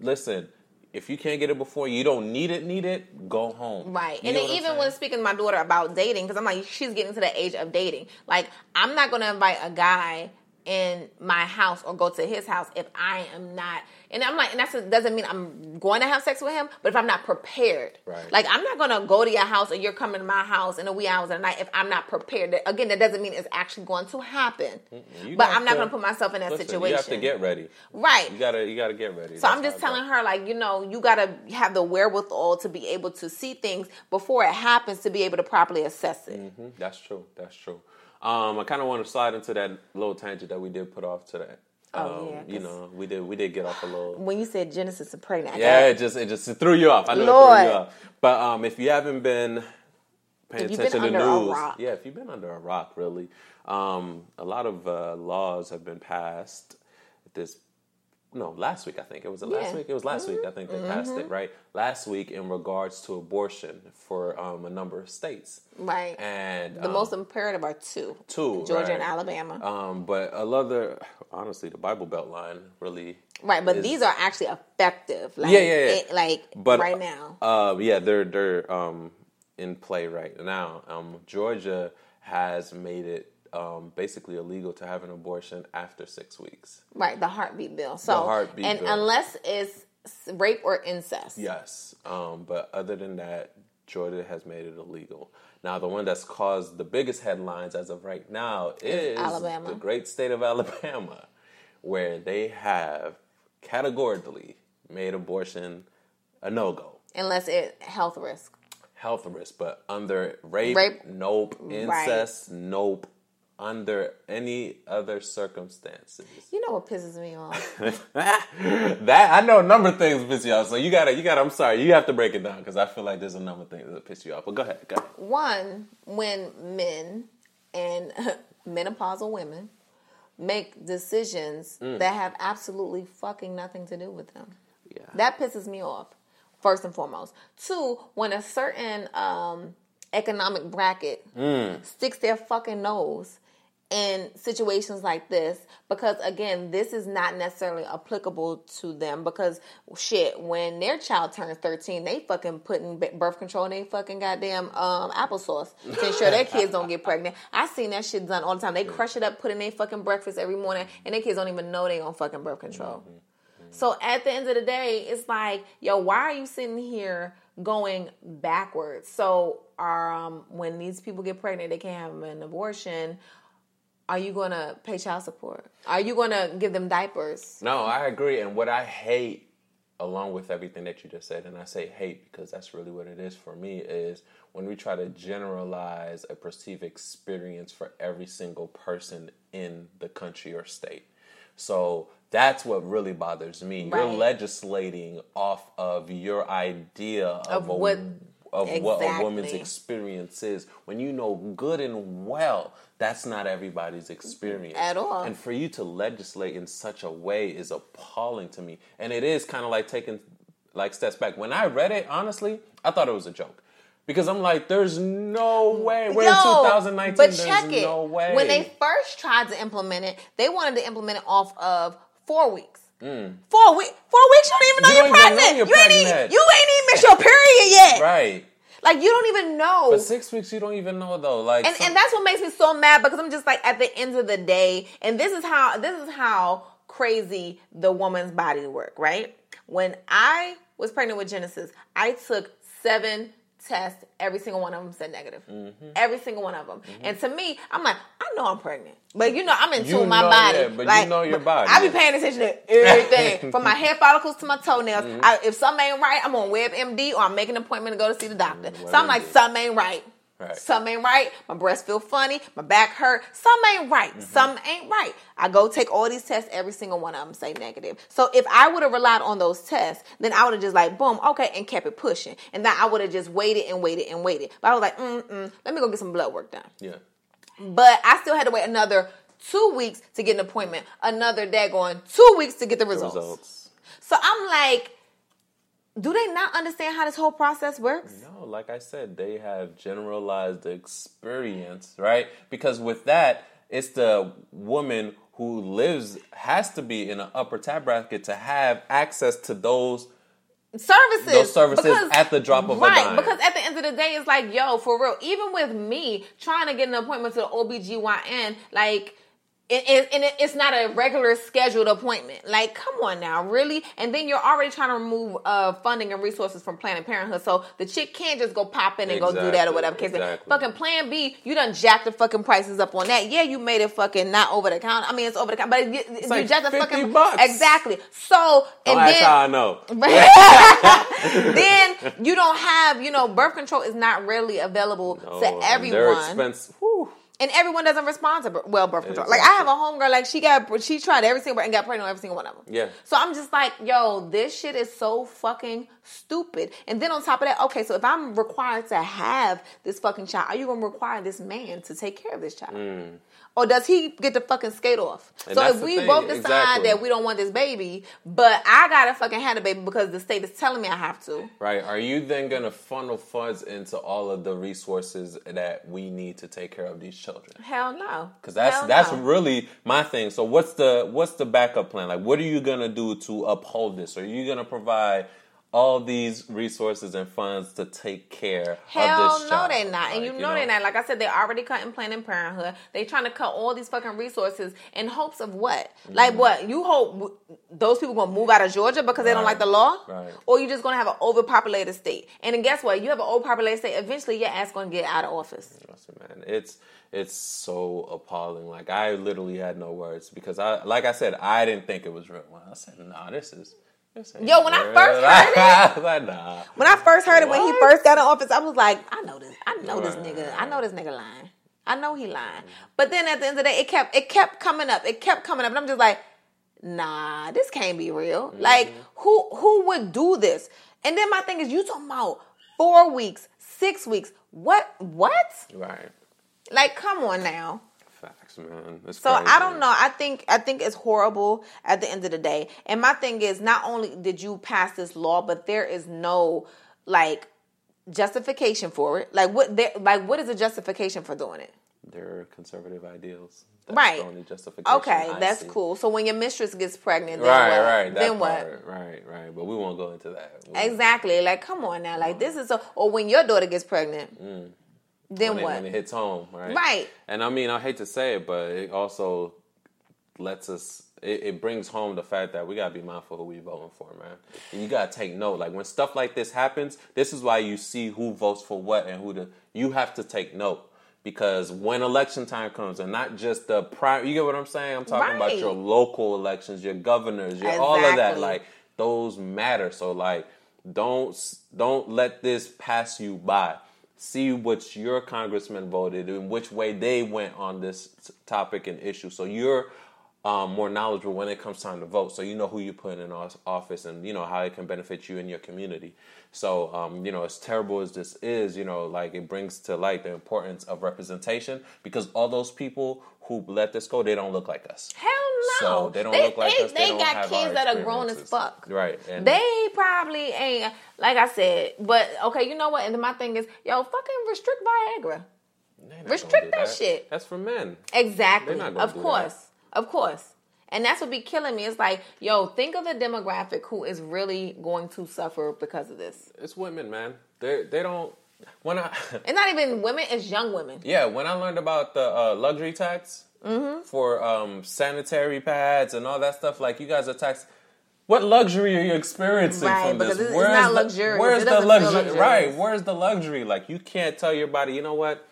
listen, if you can't get it before, you don't need it, need it, go home. Right. You and then even when speaking to my daughter about dating, because I'm like, she's getting to the age of dating. Like, I'm not going to invite a guy in my house or go to his house if I am not. And I'm like, and that doesn't mean I'm going to have sex with him, but if I'm not prepared. Right. Like, I'm not going to go to your house or you're coming to my house in the wee hours of the night if I'm not prepared. Again, that doesn't mean it's actually going to happen. You But I'm not to- to put myself in that listen, situation. You have to get ready. Right. You gotta, you gotta get ready. So I'm just telling her, like, you know, you gotta have the wherewithal to be able to see things before it happens to be able to properly assess it. hmm That's true. That's true. Um, I kind of want to slide into that little tangent that we did put off today. Oh, Um, yeah, you know, we did we did get off a little. When you said Genesis of pregnant, I Yeah, it just it just it threw you off. I know it Lord. threw you off. But um, if you haven't been paying If attention to news, yeah, if you've been under a rock, really, um, a lot of uh, laws have been passed. This no, last week I think it was it last Yeah. Mm-hmm. week. It was last week I think they passed it right last week in regards to abortion for um, a number of states. right. And the um, most imperative are two: two, Georgia and. Alabama. Um, but a other, honestly, the Bible Belt line really. right, but is- these are actually effective. Like, Yeah, yeah, yeah. it- like But right now. uh, yeah, they're they're um, in play right now. Um, Georgia has made it um, basically illegal to have an abortion after six weeks. Right, the heartbeat bill. So, heartbeat and bill. unless it's rape or incest. Yes, um, but other than that, Georgia has made it illegal. Now, the one that's caused the biggest headlines as of right now is Alabama. the great state of Alabama, where they have categorically made abortion a no go. Unless it health risk. Health risk, but under rape, Rape. nope. Incest, nope. Under any other circumstances. You know what pisses me off? that I know a number of things piss you off. So you gotta, you gotta. I'm sorry, you have to break it down because I feel like there's a number of things that piss you off. But go ahead, go ahead. One, when men and menopausal women make decisions Mm. that have absolutely fucking nothing to do with them. Yeah. That pisses me off, first and foremost. Two, when a certain um, economic bracket Mm. sticks their fucking nose in situations like this, because again, this is not necessarily applicable to them. Because shit, when their child turns thirteen, they fucking putting birth control in they fucking goddamn um, applesauce to ensure their kids don't get pregnant. I seen that shit done all the time. They crush it up, put in their fucking breakfast every morning, and their kids don't even know they on fucking birth control. So at the end of the day, it's like, yo, why are you sitting here going backwards? So, um, when these people get pregnant, they can't have an abortion. Are you gonna pay child support? Are you gonna give them diapers? No, I agree. And what I hate, along with everything that you just said, and I say hate because that's really what it is for me, is when we try to generalize a perceived experience for every single person in the country or state. So that's what really bothers me. You're legislating off of your idea of, Of what- of what a woman's experience is. When you know good and well that's not everybody's experience. At all. and for you to legislate in such a way is appalling to me. And it is kind of like taking like steps back. When i read it honestly i thought it was a joke. Because i'm like there's no way. We're in 2019 But there's check it. no way When they first tried to implement it, they wanted to implement it off of four weeks. Four weeks. Four weeks. You don't even know Mm. You you are don't even know pregnant. you're you ain't pregnant. even. You ain't even missed your period yet. right Like you don't even know. but six weeks you don't even know though like and some- and that's what makes me so mad because I'm just like at the end of the day, and this is how this is how crazy the woman's body work, right? When I was pregnant with Genesis, I took seven tests. Every single one of them said negative. Mm-hmm. Every single one of them. And to me, I'm like, I know I'm pregnant, but you know, I'm in tune with my body. yeah, but you know your body. I be paying attention to everything from my hair follicles to my toenails. Mm-hmm. I, if something ain't right, I'm on WebMD or I'm making an appointment to go to see the doctor. so I'm like, something ain't right. Right. Something ain't right. My breasts feel funny. My back hurt. Something ain't right. Mm-hmm. Something ain't right. I go take all these tests. Every single one of them say negative. So if I would have relied on those tests, then I would have just like boom, okay, and kept it pushing. And then I would have just waited and waited and waited. But I was like, mm mm, let me go get some blood work done. yeah But I still had to wait another two weeks to get an appointment. Another daggone two weeks to get the results. results So I'm like, do they not understand how this whole process works? No, like I said, they have generalized experience, right? Because with that, it's the woman who lives has to be in an upper tab bracket to have access to those services. Those services at the drop of a right, dime. Because at the end of the day, it's like, yo, for real, even with me trying to get an appointment to the OBGYN, like, it, it, and it, it's not a regular scheduled appointment. Like, come on now, really? And then you're already trying to remove uh, funding and resources from Planned Parenthood, so the chick can't just go pop in and go do that or whatever case. exactly. Fucking Plan B, you done jacked the fucking prices up on that. Yeah, you made it fucking not over the counter. I mean, it's over the counter, but you, you like jacked the fucking bucks. exactly. So and ask then how I know. then you don't have, you know, birth control is not readily available Oh, to and everyone. They're expensive. Whew. And everyone doesn't respond to well birth control. Like I have a homegirl, like she got she tried every single and got pregnant on every single one of them. Yeah. So I'm just like, yo, this shit is so fucking stupid. And then on top of that, okay, so if I'm required to have this fucking child, are you gonna require this man to take care of this child? Mm. Or does he get to fucking skate off? And so if we both decide exactly. that we don't want this baby, but I gotta fucking have the baby because the state is telling me I have to. Right. Are you then to funnel funds into all of the resources that we need to take care of these children? Hell no. Because that's Hell that's no. really my thing. So what's the what's the backup plan? Like, what are you gonna do to uphold this? Are you gonna provide all these resources and funds to take care Hell of this no, child? they not, and Like, you know, they're not. Like I said, they already cutting Planned Parenthood. They're trying to cut all these fucking resources in hopes of what? Mm-hmm. Like what? You hope w- those people gonna move out of Georgia because they don't like the law, Right. or you're just gonna have an overpopulated state? And then guess what? You have an overpopulated state. Eventually, your ass gonna get out of office. Listen, man, it's it's so appalling. Like I literally had no words because I, like I said, I didn't think it was real. I said, "Nah, this is." Yo, when I first heard I like, nah. When I first heard it, when he first got in office, I was like, I know this. I know this nigga. I know this nigga lying. I know he lying. But then at the end of the day, it kept it kept coming up. It kept coming up, and I'm just like, nah, this can't be real. Mm-hmm. Like, who who would do this? And then my thing is, you talking about four weeks, six weeks? What? What? Right. Like, come on now. Facts, man. It's So crazy. I don't know. I think I think it's horrible at the end of the day. And my thing is, not only did you pass this law, but there is no like justification for it. Like what? There, like what is the justification for doing it? They're conservative ideals. That's Right. The only justification. Okay, I that's see. cool. So when your mistress gets pregnant, then Right, what? right. Then part. what? Right, right. But we won't go into that. We- Exactly. Like, come on now. Like mm. this is so. Or when your daughter gets pregnant, mm. Then when it, when it hits home, right? Right. And I mean, I hate to say it, but it also lets us. It, it brings home the fact that we gotta be mindful who we voting for, man. And you gotta take note. Like when stuff like this happens, this is why you see who votes for what and who the. You have to take note because when election time comes, and not just the prime. You get what I'm saying? I'm talking about your local elections, your governors, your all of that. Like those matter. So like, don't don't let this pass you by. See what your congressman voted and which way they went on this topic and issue. So you're um, more knowledgeable when it comes time to vote. So you know who you put in office and you know how it can benefit you and your community. So um, you know, as terrible as this is, you know, like it brings to light the importance of representation because all those people who let this go, they don't look like us. Hell no. So they don't look like they, us. They They got kids that are grown as fuck. Right. And They probably ain't like I said, but okay, you know what? And my thing is, yo, fucking restrict Viagra. they're not gonna restrict do that shit. That's for men. Exactly. Of course. Of course. And that's what be killing me. It's like, yo, think of the demographic who is really going to suffer because of this. It's women, man. They they don't. When I It's not even women, it's young women. yeah, when I learned about the uh, luxury tax Mm-hmm. for um, sanitary pads and all that stuff, like you guys are taxed. What luxury are you experiencing Right, from this? because it's- it's not the. Where's the luxury? Right, where's the luxury? Like you can't tell your body, you know what?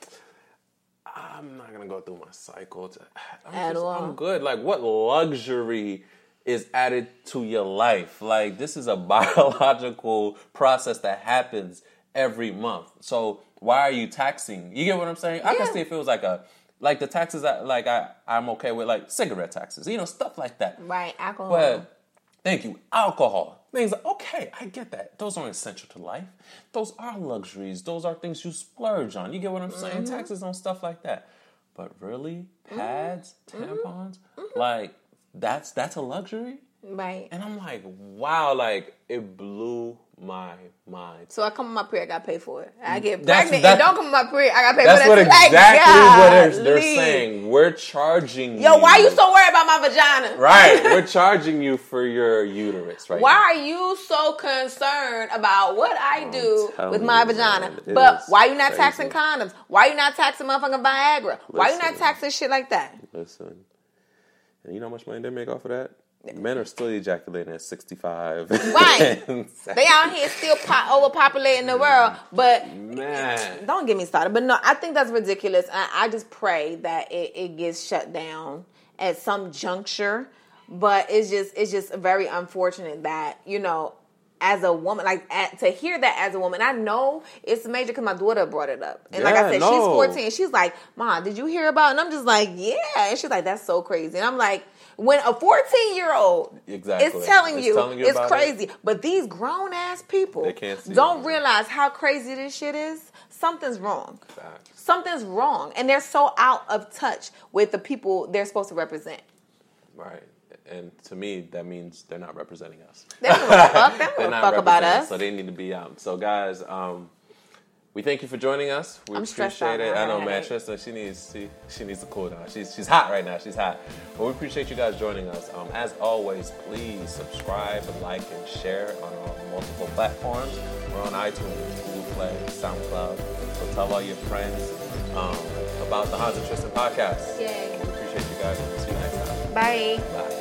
I'm not gonna go through my cycle. To, I'm, At just- all. I'm good. Like what luxury is added to your life? Like this is a biological process that happens every month. So why are you taxing? You get what I'm saying? I can see if it was like a like the taxes that like I I'm okay with like cigarette taxes, you know, stuff like that. Right, alcohol. But thank you, alcohol. Things like, okay, I get that. Those aren't essential to life. Those are luxuries. Those are things you splurge on. You get what I'm saying? Mm-hmm. Taxes on stuff like that. But really, pads, Mm-hmm. tampons, like that's that's a luxury. right. And I'm like, wow, like it blew my mind. So I come on my period, I gotta pay for it. I mm, get That's- pregnant that- and don't come on my period, I gotta pay That's for what that. Like, exactly what they're, they're saying. We're charging Yo, you. why you so worried about my vagina? Right, we're charging you for your uterus, right? Why now. are you so concerned about what I do with my vagina? but why you not crazy. taxing condoms? Why you not taxing motherfucking Viagra? Why you not taxing shit like that? Listen, and you know how much money they make off of that? Men are still ejaculating at 65. Right. They out here still po- overpopulating the world, but Man. don't get me started. But no, I think that's ridiculous. I, I just pray that it, it gets shut down at some juncture. But it's just it's just very unfortunate that you know, as a woman, like at, to hear that as a woman, I know it's major because my daughter brought it up, and like I said, no. she's fourteen. She's like, "Mom, did you hear about?" it? And I'm just like, "Yeah," and she's like, "That's so crazy." And I'm like. When a 14 year old Exactly. is telling It's you, telling you it's crazy, but these grown ass people They can't see don't it. realize how crazy this shit is. Something's wrong. Facts. Something's wrong, and they're so out of touch with the people they're supposed to represent. Right. And to me, that means they're not representing us. They don't give a fuck. They don't give They're a not fuck about us. So they need to be out. So, guys, um, we thank you for joining us. We I'm appreciate it. I know, man. Tristan, she needs she, she needs to cool down. She's she's hot right now. She's hot. But we appreciate you guys joining us. Um, as always, please subscribe and like and share on our multiple platforms. We're on iTunes, Google Play, SoundCloud. So tell all your friends um, about the Hans and Tristan podcast. Yay. We appreciate you guys. See you next time. Bye. Bye.